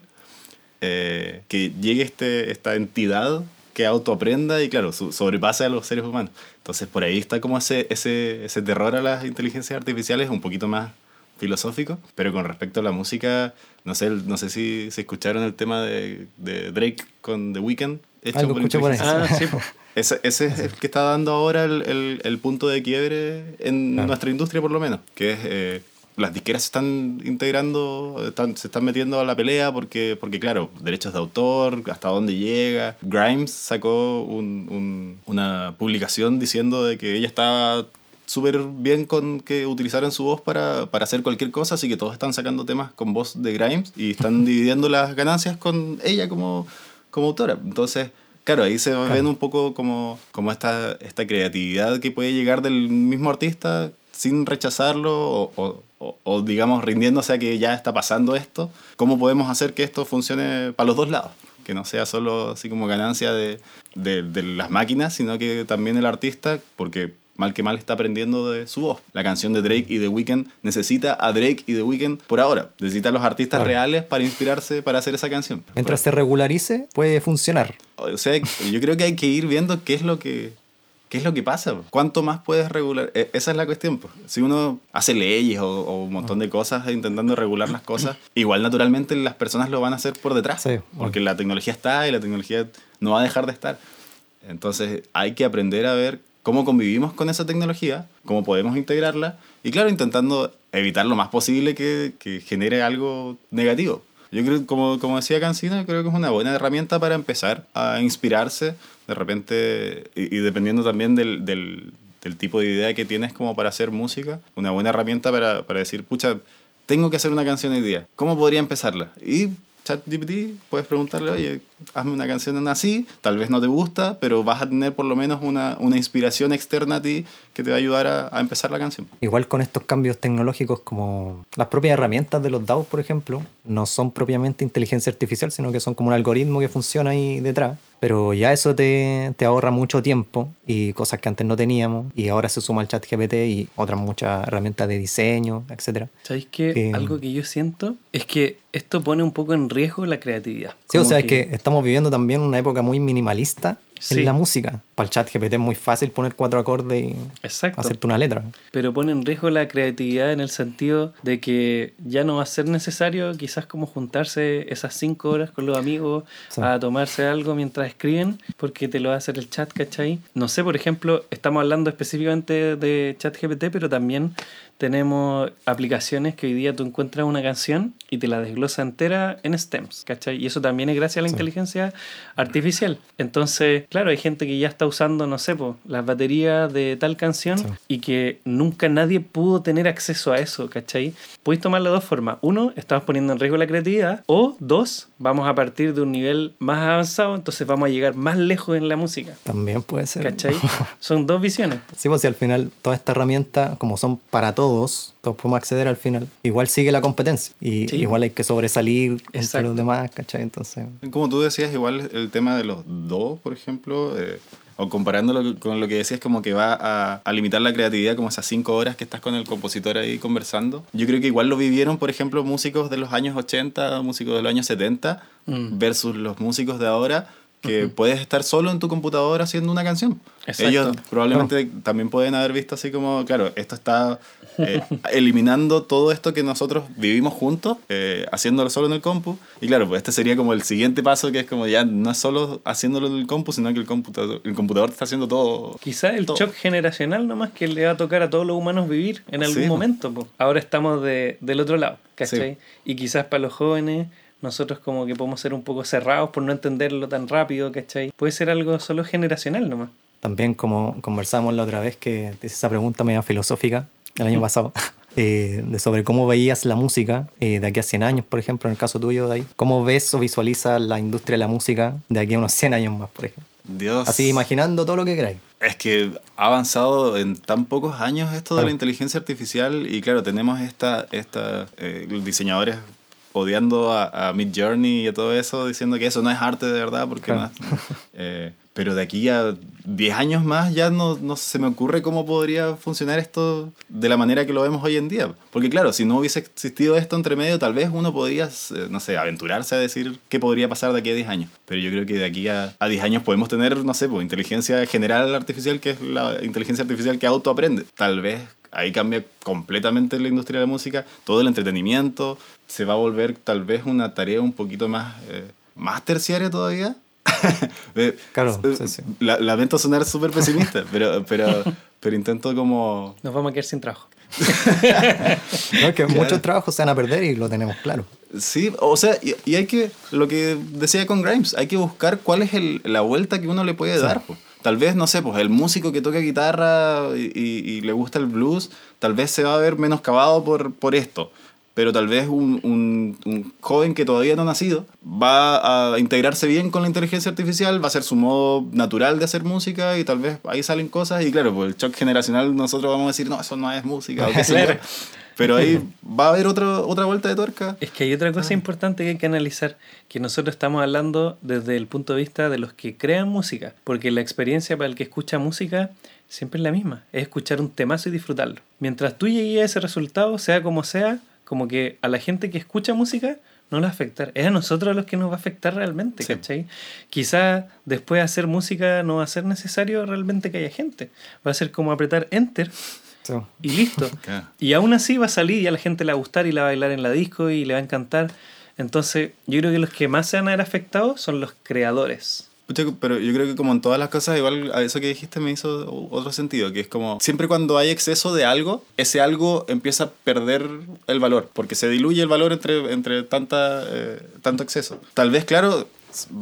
eh, que llegue este, esta entidad que autoaprenda y claro, sobrepase a los seres humanos. Entonces por ahí está como ese, ese, ese terror a las inteligencias artificiales, un poquito más filosófico, pero con respecto a la música, no sé, no sé si, si escucharon el tema de, de Drake con The Weeknd. hecho Algo escuché por ahí. inteligencia. Ah, sí. po. Ese, ese es el que está dando ahora el, el- el punto de quiebre en Claro. nuestra industria, por lo menos. Que es. eh, las disqueras se están integrando, están- se están metiendo a la pelea porque, porque, claro, derechos de autor, hasta dónde llega. Grimes sacó un- un- una publicación diciendo de que ella estaba súper bien con que utilizaran su voz para, para hacer cualquier cosa, así que todos están sacando temas con voz de Grimes y están dividiendo las ganancias con ella como, como autora. Entonces, claro, ahí se ven un poco como, como esta, esta creatividad que puede llegar del mismo artista sin rechazarlo o, o- o- o, digamos rindiéndose a que ya está pasando esto. ¿Cómo podemos hacer que esto funcione para los dos lados? Que no sea solo así como ganancia de, de, de las máquinas, sino que también el artista, porque mal que mal está aprendiendo de su voz. La canción de Drake y The Weeknd necesita a Drake y The Weeknd por ahora. Necesita a los artistas Claro. reales para inspirarse para hacer esa canción. Mientras se regularice, puede funcionar. O sea, yo creo que hay que ir viendo qué es lo que, qué es lo que pasa. ¿Cuánto más puedes regular? E- Esa es la cuestión. po. Si uno hace leyes o, o un montón de cosas intentando regular las cosas, igual naturalmente las personas lo van a hacer por detrás. Sí, porque la tecnología está y la tecnología no va a dejar de estar. Entonces hay que aprender a ver cómo convivimos con esa tecnología, cómo podemos integrarla y claro, intentando evitar lo más posible que, que genere algo negativo. Yo creo, como, como decía Cancino, creo que es una buena herramienta para empezar a inspirarse de repente y, y dependiendo también del, del, del tipo de idea que tienes como para hacer música, una buena herramienta para, para decir, pucha, tengo que hacer una canción hoy día, ¿cómo podría empezarla? Y ChatGPT, puedes preguntarle, oye, hazme una canción así, tal vez no te gusta, pero vas a tener por lo menos una, una inspiración externa a ti que te va a ayudar a, a empezar la canción. Igual con estos cambios tecnológicos como las propias herramientas de los DAOs, por ejemplo, no son propiamente inteligencia artificial, sino que son como un algoritmo que funciona ahí detrás. Pero ya eso te, te ahorra mucho tiempo y cosas que antes no teníamos. Y ahora se suma el chat GPT y otras muchas herramientas de diseño, etcétera. ¿Sabéis? Que- Algo que yo siento es que esto pone un poco en riesgo la creatividad. Sí, o sea, es que estamos viviendo también una época muy minimalista Sí. en la música. Para el chat GPT es muy fácil poner cuatro acordes y Exacto. hacerte una letra. Pero pone en riesgo la creatividad en el sentido de que ya no va a ser necesario quizás como juntarse esas cinco horas con los amigos Sí. a tomarse algo mientras escriben, porque te lo va a hacer el chat, ¿cachai? No sé, por ejemplo, estamos hablando específicamente de chat GPT, pero también tenemos aplicaciones que hoy día tú encuentras una canción y te la desglosa entera en stems, ¿cachai? Y eso también es gracias a la Sí. inteligencia artificial. Entonces, claro, hay gente que ya está usando, no sé, po, las baterías de tal canción Sí. y que nunca nadie pudo tener acceso a eso, ¿cachai? Puedes tomarlo de dos formas. Uno, estamos poniendo en riesgo la creatividad. O dos, vamos a partir de un nivel más avanzado, entonces vamos a llegar más lejos en la música. También puede ser. ¿Cachai? Son dos visiones. Sí, pues si al final todas estas herramientas, como son para todos, todos podemos acceder al final, igual sigue la competencia. Y Sí. igual hay que sobresalir entre Exacto. los demás, ¿cachai? Entonces, Como tú decías, igual el tema de los dos, por ejemplo, eh, o comparándolo con lo que decías, como que va a, a limitar la creatividad, como esas cinco horas que estás con el compositor ahí conversando. Yo creo que igual lo vivieron, por ejemplo, músicos de los años 80, músicos de los años 70, Mm. versus los músicos de ahora, que puedes estar solo en tu computadora haciendo una canción. Exacto. Ellos probablemente también pueden haber visto así como, claro, esto está eh, eliminando todo esto que nosotros vivimos juntos, eh, haciéndolo solo en el compu. Y claro, pues este sería como el siguiente paso, que es como ya no es solo haciéndolo en el compu, sino que el computador, el computador está haciendo todo. Quizá el todo. shock generacional nomás que le va a tocar a todos los humanos vivir en algún Sí, po. momento. po. Ahora estamos de, del otro lado, ¿cachai? Sí. Y quizás para los jóvenes, nosotros como que podemos ser un poco cerrados por no entenderlo tan rápido, ¿cachai? Puede ser algo solo generacional nomás. También como conversamos la otra vez que te hice esa pregunta media filosófica el año pasado, eh, de sobre cómo veías la música eh, de aquí a 100 años, por ejemplo, en el caso tuyo, de ahí. ¿Cómo ves o visualizas la industria de la música de aquí a unos 100 años más, por ejemplo? Dios. Así imaginando todo lo que queráis. Es que ha avanzado en tan pocos años esto de Claro. la inteligencia artificial y claro, tenemos esta, esta eh, diseñadores odiando a, a Mid Journey y a todo eso, diciendo que eso no es arte de verdad, porque Claro. no eh, pero de aquí a 10 años más ya no, no se me ocurre cómo podría funcionar esto de la manera que lo vemos hoy en día. Porque claro, si no hubiese existido esto entre medio, tal vez uno podría, eh, no sé, aventurarse a decir qué podría pasar de aquí a 10 años. Pero yo creo que de aquí a, a 10 años podemos tener, no sé, pues, inteligencia general artificial, que es la inteligencia artificial que autoaprende. Tal vez ahí cambia completamente la industria de la música, todo el entretenimiento se va a volver tal vez una tarea un poquito más, eh, más terciaria todavía. Eh, Claro, eh, sí, sí. la- lamento sonar súper pesimista, pero, pero, pero intento como... Nos vamos a quedar sin trabajo. No, es que muchos trabajos se van a perder y lo tenemos claro. Sí, o sea, y, y hay que, lo que decía con Grimes, hay que buscar cuál es el- la vuelta que uno le puede dar. po. Tal vez, no sé, pues el músico que toca guitarra y, le gusta el blues, tal vez se va a ver menoscabado por, por esto. Pero tal vez un, un- un joven que todavía no ha nacido va a integrarse bien con la inteligencia artificial, va a ser su modo natural de hacer música y tal vez ahí salen cosas. Y claro, pues el shock generacional nosotros vamos a decir, no, eso no es música. o qué. Claro. Pero ahí va a haber otro, otra vuelta de tuerca. Es que hay otra cosa importante que hay que analizar, que nosotros estamos hablando desde el punto de vista de los que crean música, porque la experiencia para el que escucha música siempre es la misma, es escuchar un temazo y disfrutarlo. Mientras tú llegues a ese resultado, sea como sea, como que a la gente que escucha música no le va a afectar, es a nosotros a los que nos va a afectar realmente, Sí. ¿cachai? Quizá después de hacer música no va a ser necesario realmente que haya gente, va a ser como apretar enter Sí. y listo. Y aún así va a salir y a la gente le va a gustar y la va a bailar en la disco y le va a encantar. Entonces, yo creo que los que más se van a ver afectados son los creadores. Pero yo creo que como en todas las cosas, igual a eso que dijiste me hizo otro sentido, que es como siempre cuando hay exceso de algo, ese algo empieza a perder el valor, porque se diluye el valor entre, entre tanta, eh, tanto exceso. Tal vez, claro,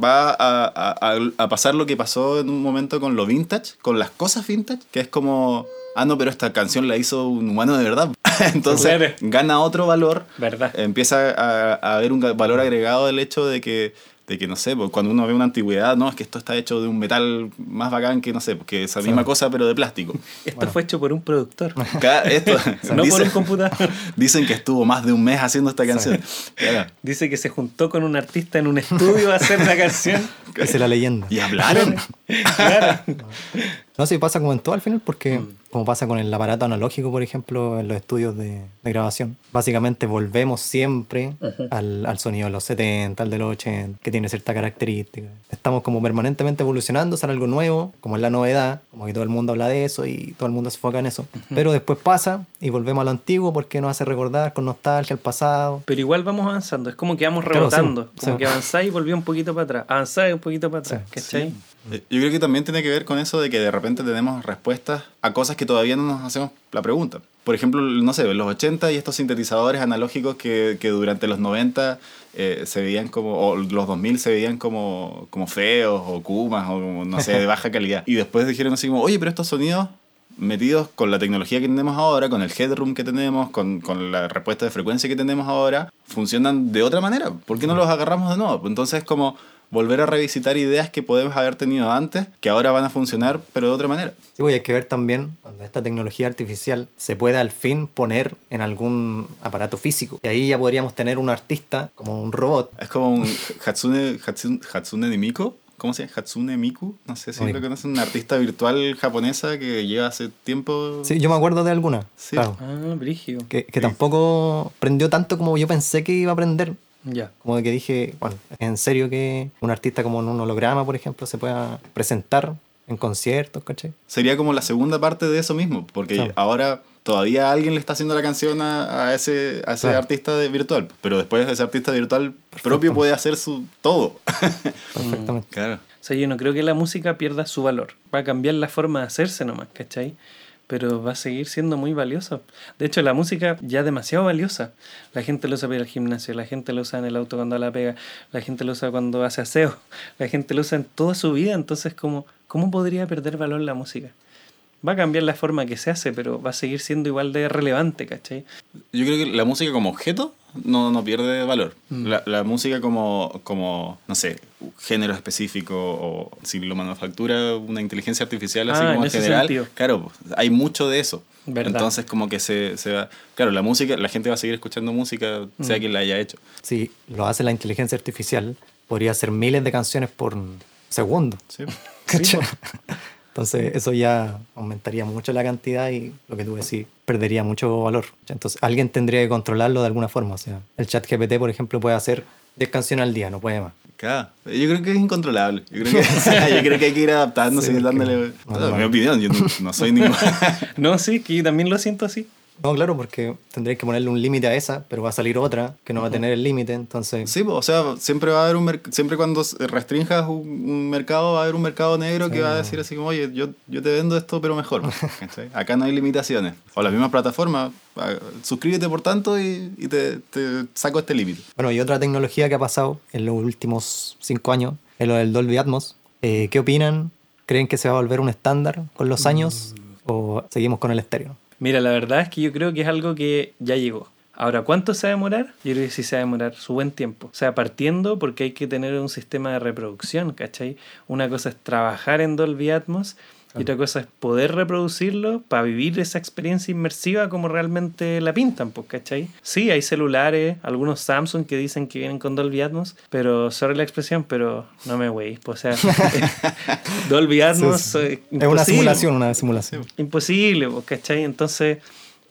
va a, a- a- pasar lo que pasó en un momento con lo vintage, con las cosas vintage, que es como, ah, no, pero esta canción la hizo un humano de verdad. Entonces gana otro valor ¿Verdad? empieza a, a haber un valor agregado del hecho de que, de que no sé, pues, cuando uno ve una antigüedad, no, es que esto está hecho de un metal más bacán que, no sé, que esa misma cosa, pero de plástico. Esto fue hecho por un productor, Cada- esto, no por dicen, un computador. dicen que estuvo más de un mes haciendo esta canción. Claro. Dice que se juntó con un artista en un estudio a hacer la canción. Esa es la leyenda. Y hablaron. Claro. No, sí pasa como en todo al final, porque como pasa con el aparato analógico, por ejemplo, en los estudios de, de grabación, básicamente volvemos siempre al, al sonido de los 70, al de los 80, que tiene cierta característica. Estamos como permanentemente evolucionando, sale algo nuevo, como es la novedad, como que todo el mundo habla de eso y todo el mundo se enfoca en eso. Pero después pasa y volvemos a lo antiguo porque nos hace recordar con nostalgia el pasado. Pero igual vamos avanzando, es como que vamos Claro, sí, rebotando. sí. Como que avanzáis y volví un poquito para atrás. Avanzáis un poquito para atrás. Sí, ¿Cachai? Eh, Yo creo que también tiene que ver con eso de que de repente tenemos respuestas a cosas que todavía no nos hacemos la pregunta. Por ejemplo, no sé, los 80 y estos sintetizadores analógicos que, que durante los 90 eh, se veían como, o los 2000 se veían como, como feos o kumas o como, no sé, de baja calidad. Y después dijeron así como, oye, pero estos sonidos metidos con la tecnología que tenemos ahora, con el headroom que tenemos, con, con la respuesta de frecuencia que tenemos ahora, funcionan de otra manera. ¿Por qué no los agarramos de nuevo? Entonces, como volver a revisitar ideas que podemos haber tenido antes, que ahora van a funcionar, pero de otra manera. Sí, pues, hay que ver también cuando esta tecnología artificial se pueda al fin poner en algún aparato físico. Y ahí ya podríamos tener un artista como un robot. Es como un Hatsune, Hatsune, Hatsune de Miku. ¿Cómo se llama? Hatsune Miku. No sé si Oye. lo conocen. Una artista virtual japonesa que lleva hace tiempo. Sí, yo me acuerdo de alguna. Sí. Claro. Ah, brigio. Que, que tampoco prendió tanto como yo pensé que iba a aprender. Ya. Como de que dije, bueno, en serio que un artista como en un holograma, por ejemplo, se pueda presentar en conciertos, ¿cachai? Sería como la segunda parte de eso mismo, porque Claro. ahora todavía alguien le está haciendo la canción a, a ese, a ese Claro. artista de virtual, pero después ese artista virtual propio puede hacer su todo. Perfectamente. claro. O sea, yo no creo que la música pierda su valor. Va a cambiar la forma de hacerse nomás, ¿cachai? Pero va a seguir siendo muy valiosa. De hecho, la música ya es demasiado valiosa. La gente lo usa para ir al gimnasio, la gente lo usa en el auto cuando la pega, la gente lo usa cuando hace aseo, la gente lo usa en toda su vida. Entonces, ¿cómo, ¿cómo podría perder valor la música? Va a cambiar la forma que se hace, pero va a seguir siendo igual de relevante, ¿cachai? Yo creo que la música como objeto no, no pierde valor. Mm. La, la música como, como, no sé, género específico o si lo manufactura una inteligencia artificial así Ah, como en general, sentido. claro, pues, hay mucho de eso. Verdad. Entonces como que se, se va... Claro, la música, la gente va a seguir escuchando música, sea Mm. quien la haya hecho. Si lo hace la inteligencia artificial, podría hacer miles de canciones por segundo. Sí. ¿cachai? Entonces eso ya aumentaría mucho la cantidad y lo que tú decís, perdería mucho valor. Entonces alguien tendría que controlarlo de alguna forma. O sea, el chat GPT, por ejemplo, puede hacer 10 canciones al día, no puede más. Claro. Yo creo que es incontrolable. Yo creo que, o sea, yo creo que hay que ir adaptándose Sí, y dándole... que- No, no, en no. mi opinión, yo no, no soy ningún... No, sí, que también lo siento así. No, claro, porque tendréis que ponerle un límite a esa, pero va a salir otra que no va a tener el límite, entonces... Sí, o sea, siempre va a haber un siempre cuando restrinjas un, un mercado va a haber un mercado negro que va a decir así como, oye, yo, yo te vendo esto pero mejor. Acá no hay limitaciones. O las mismas plataformas, ah, suscríbete por tanto y, y te, te saco este límite. Bueno, y otra tecnología que ha pasado en los últimos cinco años es lo del Dolby Atmos. Eh, ¿Qué opinan? ¿Creen que se va a volver un estándar con los años o seguimos con el estéreo? Mira, la verdad es que yo creo que es algo que ya llegó. Ahora, ¿cuánto se va a demorar? Yo creo que sí se va a demorar su buen tiempo. O sea, partiendo porque hay que tener un sistema de reproducción, ¿cachai? Una cosa es trabajar en Dolby Atmos y otra cosa es poder reproducirlo para vivir esa experiencia inmersiva como realmente la pintan, pues, ¿cachai? Sí, hay celulares, algunos Samsung que dicen que vienen con Dolby Atmos, pero, sorry la expresión, pero no me wey. O sea, Dolby Atmos Sí, sí. Es una simulación, una simulación. Imposible, pues, ¿cachai? Entonces,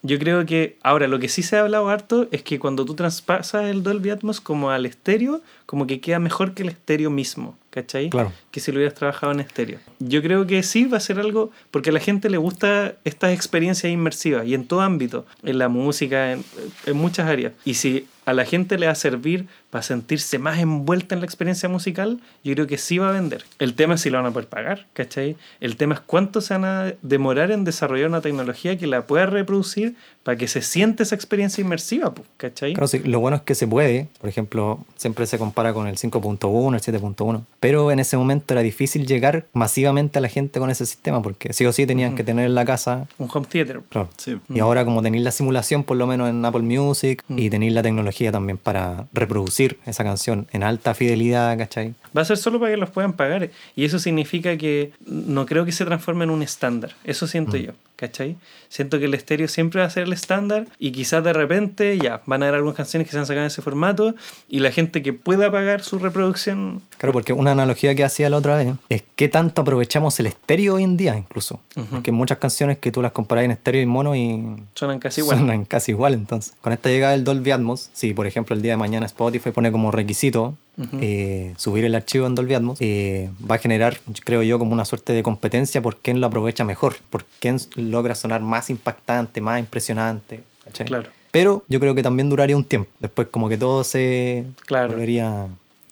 yo creo que ahora lo que sí se ha hablado harto es que cuando tú traspasas el Dolby Atmos como al estéreo, como que queda mejor que el estéreo mismo, ¿cachai? Claro. Que si lo hubieras trabajado en estéreo. Yo creo que sí va a ser algo, porque a la gente le gusta estas experiencias inmersivas y en todo ámbito, en la música, en, en muchas áreas. Y si a la gente le va a servir para sentirse más envuelta en la experiencia musical, yo creo que sí va a vender. El tema es si lo van a poder pagar, ¿cachai? El tema es cuánto se van a demorar en desarrollar una tecnología que la pueda reproducir para que se siente esa experiencia inmersiva, pues, ¿cachai? Claro, sí, lo bueno es que se puede. Por ejemplo, siempre se compara con el 5.1, el 7.1. Pero en ese momento era difícil llegar masivamente a la gente con ese sistema porque sí o sí tenían que tener en la casa. Un home theater. Claro. Sí. Y ahora como tenéis la simulación por lo menos en Apple Music Mm. y tenéis la tecnología también para reproducir esa canción en alta fidelidad, ¿cachai? Va a ser solo para que los puedan pagar. Y eso significa que no creo que se transforme en un estándar. Eso siento yo, ¿cachai? Siento que el estéreo siempre va a ser el estándar y quizás de repente ya van a haber algunas canciones que se han sacado en ese formato y la gente que pueda pagar su reproducción. Claro, porque una analogía que hacía la otra vez es qué tanto aprovechamos el estéreo hoy en día incluso. Ujú. Porque hay muchas canciones que tú las comparas en estéreo y mono y Suenan casi igual. Suenan casi igual, entonces. Con esta llegada del Dolby Atmos, si por ejemplo el día de mañana Spotify pone como requisito Ujú. eh, subir el archivo en Dolby Atmos, eh, va a generar, creo yo, como una suerte de competencia por quién lo aprovecha mejor, por quién logra sonar más impactante, más impresionante. ¿cachai? Claro. Pero yo creo que también duraría un tiempo. Después como que todo se Claro. volvería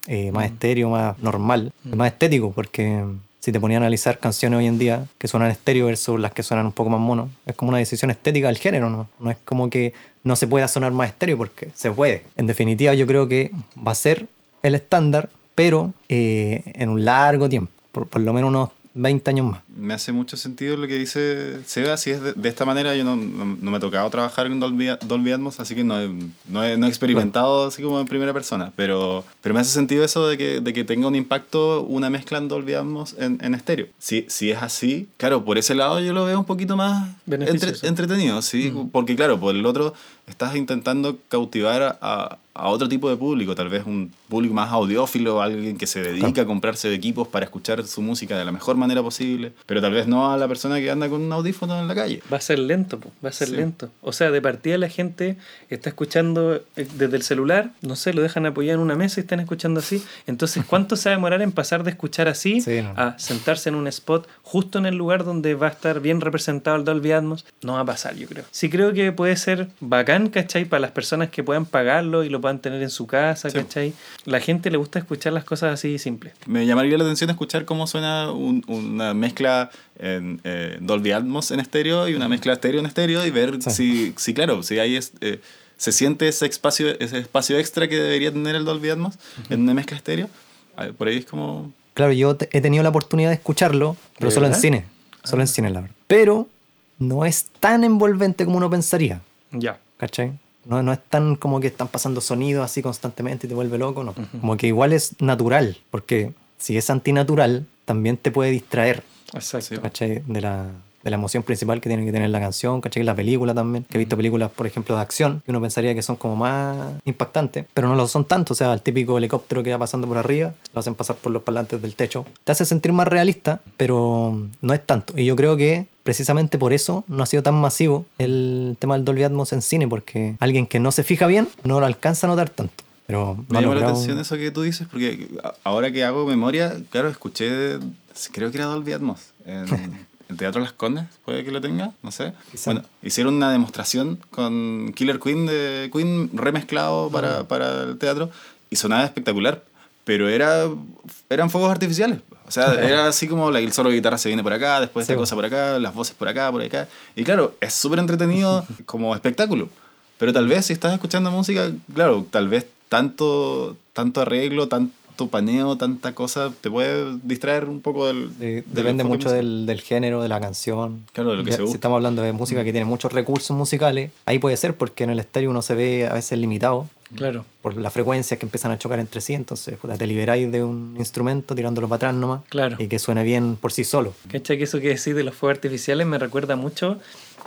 eh, más estéreo, más normal, más estético, porque si te ponía a analizar canciones hoy en día que suenan estéreo versus las que suenan un poco más mono, es como una decisión estética del género, ¿no? No es como que no se pueda sonar más estéreo porque se puede. En definitiva, yo creo que va a ser el estándar, pero eh, en un largo tiempo, por, por lo menos unos 20 años más. Me hace mucho sentido lo que dice Seba. Si es de, de esta manera, yo no, no- no me ha tocado trabajar en Dolby, Dolby Atmos, así que no he, no he, no he experimentado así como en primera persona. Pero, pero me hace sentido eso de que, de que tenga un impacto una mezcla en Dolby Atmos en, en estéreo. Si, si es así, claro, por ese lado yo lo veo un poquito más entre- entretenido, sí. Porque claro, por el otro estás intentando cautivar a, a a otro tipo de público, tal vez un público más audiófilo, alguien que se dedica a comprarse equipos para escuchar su música de la mejor manera posible, pero tal vez no a la persona que anda con un audífono en la calle. Va a ser lento, po, va a ser Sí. lento. O sea, de partida la gente está escuchando eh, desde el celular, no sé, lo dejan apoyado en una mesa y están escuchando así. Entonces, ¿cuánto se va a demorar en pasar de escuchar así Sí, no. a sentarse en un spot justo en el lugar donde va a estar bien representado el Dolby Atmos? No va a pasar, yo creo. Sí creo que puede ser bacán, ¿cachai? Para las personas que puedan pagarlo y lo puedan tener en su casa, Sí. ¿cachai? La gente le gusta escuchar las cosas así simples. Me llamaría la atención escuchar cómo suena un- una mezcla en eh, Dolby Atmos en estéreo y una mezcla estéreo en estéreo y ver Sí. si, si, claro, si hay es- eh, se siente ese espacio, ese espacio extra que debería tener el Dolby Atmos en una mezcla estéreo. Ah, Por ahí es como... Claro, yo te- he tenido la oportunidad de escucharlo, pero ¿De solo en cine. Solo en cine, la verdad. Pero no es tan envolvente como uno pensaría. Ya. ¿Cachai? No, no es tan como que están pasando sonidos así constantemente y te vuelve loco, no. Como que igual es natural, porque si es antinatural, también te puede distraer, Exacto. ¿cachai? De la, de la emoción principal que tiene que tener la canción, ¿cachai? La película también. Que he visto películas, por ejemplo, de acción, que uno pensaría que son como más impactantes, pero no lo son tanto. O sea, el típico helicóptero que va pasando por arriba, lo hacen pasar por los parlantes del techo. Te hace sentir más realista, pero no es tanto. Y yo creo que precisamente por eso no ha sido tan masivo el tema del Dolby Atmos en cine, porque alguien que no se fija bien no lo alcanza a notar tanto. Pero Me llama la atención eso que tú dices, porque ahora que hago memoria, claro, escuché, creo que era Dolby Atmos, en el Teatro Las Condes, puede que lo tenga, no sé. Bueno, hicieron una demostración con Killer Queen de Queen remezclado para, para el teatro y sonaba espectacular, pero era, eran fuegos artificiales. O sea, era así como la, el solo de guitarra se viene por acá, después Sí, esta cosa por acá, las voces por acá, por acá. Y claro, es súper entretenido como espectáculo. Pero tal vez si estás escuchando música, claro, tal vez tanto, tanto arreglo, tanto paneo, tanta cosa, te puede distraer un poco del... De- del depende mucho del, del género, de la canción. Claro, de lo que Ya, se Si busca. estamos hablando de música que tiene muchos recursos musicales, ahí puede ser porque en el estéreo uno se ve a veces limitado Claro. por las frecuencias que empiezan a chocar entre sí. Entonces, puta, te liberáis de un instrumento tirándolo para atrás nomás Claro. y que suene bien por sí solo. ¿Cachai? Que eso que decís de los fuegos artificiales me recuerda mucho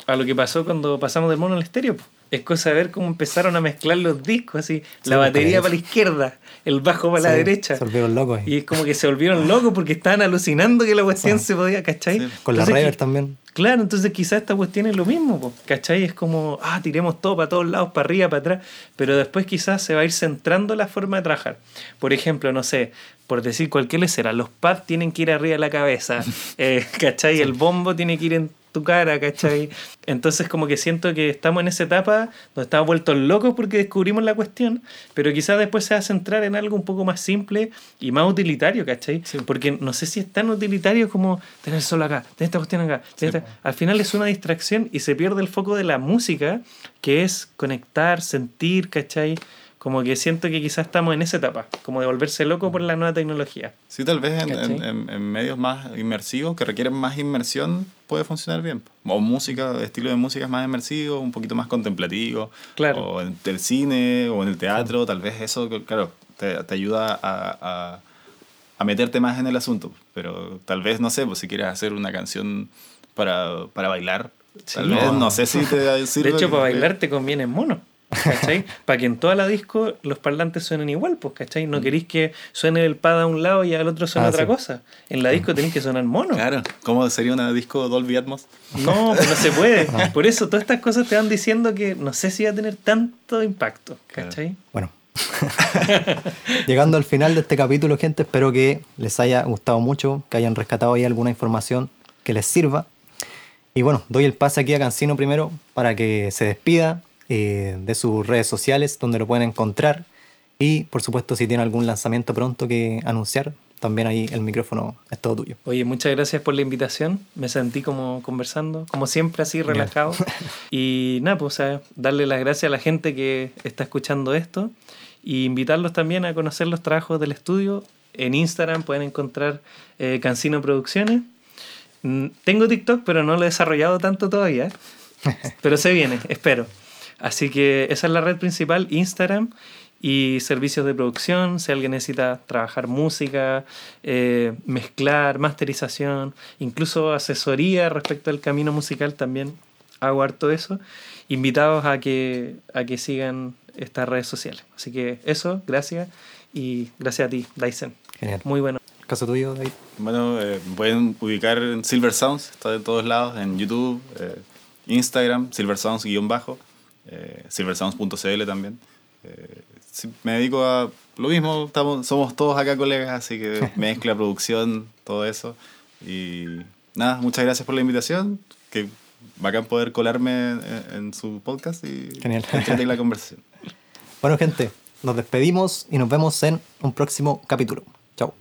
a lo que pasó cuando pasamos del mono al estéreo. Es cosa de ver cómo empezaron a mezclar los discos, así, la pues, batería para la izquierda, el bajo para la derecha. Se volvieron locos ahí. Y es como que se volvieron locos porque estaban alucinando que la cuestión Sí. se podía, ¿cachai? Sí. Con la Entonces, que- también. Claro, entonces quizás esta cuestión es lo mismo, po, ¿cachai? Es como, ah, tiremos todo para todos lados, para arriba, para atrás, pero después quizás se va a ir centrando la forma de trabajar. Por ejemplo, no sé, por decir cualquier lecera, los pads tienen que ir arriba de la cabeza, eh, ¿cachai? El bombo tiene que ir en tu cara, ¿cachai? Entonces como que siento que estamos en esa etapa donde estamos vueltos locos porque descubrimos la cuestión, pero quizás después se va a centrar en algo un poco más simple y más utilitario, ¿cachai? Porque no sé si es tan utilitario como tener solo acá, tener esta cuestión acá. tener esta- Al final es una distracción y se pierde el foco de la música, que es conectar, sentir, ¿cachai? Como que siento que quizás estamos en esa etapa, como de volverse loco por la nueva tecnología. Sí, tal vez en, medios más inmersivos que requieren más inmersión puede funcionar bien. O música, estilo de música es más inmersivo, un poquito más contemplativo. Claro. O en el cine o en el teatro, tal vez eso, claro, te, te ayuda a, a- a meterte más en el asunto. Pero tal vez, no sé, pues si quieres hacer una canción para, para bailar, tal Sí. vez No. no sé si te sirve. De hecho, para bailar te conviene mono. ¿Cachai? para que en toda la disco los parlantes suenen igual, pues, ¿cachai? No queréis que suene el pad a un lado y al otro suene Ah, otra sí. cosa. En la disco tenéis que sonar mono. Claro, ¿cómo sería una disco Dolby Atmos? No, pues no se puede. Por eso todas estas cosas te van diciendo que no sé si va a tener tanto impacto, ¿cachai? Bueno. Llegando al final de este capítulo, gente, espero que les haya gustado mucho, que hayan rescatado ahí alguna información que les sirva. Y bueno, doy el pase aquí a Cancino primero para que se despida eh, de sus redes sociales donde lo pueden encontrar. Y por supuesto, si tiene algún lanzamiento pronto que anunciar, también ahí el micrófono es todo tuyo. Oye, muchas gracias por la invitación. Me sentí como conversando, como siempre, así relajado. Y nada, pues, o sea, darle las gracias a la gente que está escuchando esto y invitarlos también a conocer los trabajos del estudio. En Instagram pueden encontrar eh, Cancino Producciones. Mm, Tengo TikTok, pero no lo he desarrollado tanto todavía. Pero se viene, espero. Así que esa es la red principal, Instagram y servicios de producción, si alguien necesita trabajar música, eh, mezclar, masterización, incluso asesoría respecto al camino musical también hago harto eso. Invitados a que, a que sigan estas redes sociales. Así que eso, gracias. Y gracias a ti, Dyson. Genial. Muy bueno. ¿Caso tuyo, David? Bueno, eh, pueden ubicar en Silver Sounds, está en todos lados, en YouTube, eh, Instagram, Silver Sounds guion bajo, eh, silversounds.cl también. Eh, me dedico a lo mismo, estamos, somos todos acá colegas, así que mezcla, producción, todo eso. Y nada, muchas gracias por la invitación, que bacán poder colarme en, en su podcast y Genial. la conversación. Bueno, gente, nos despedimos y nos vemos en un próximo capítulo. Chao.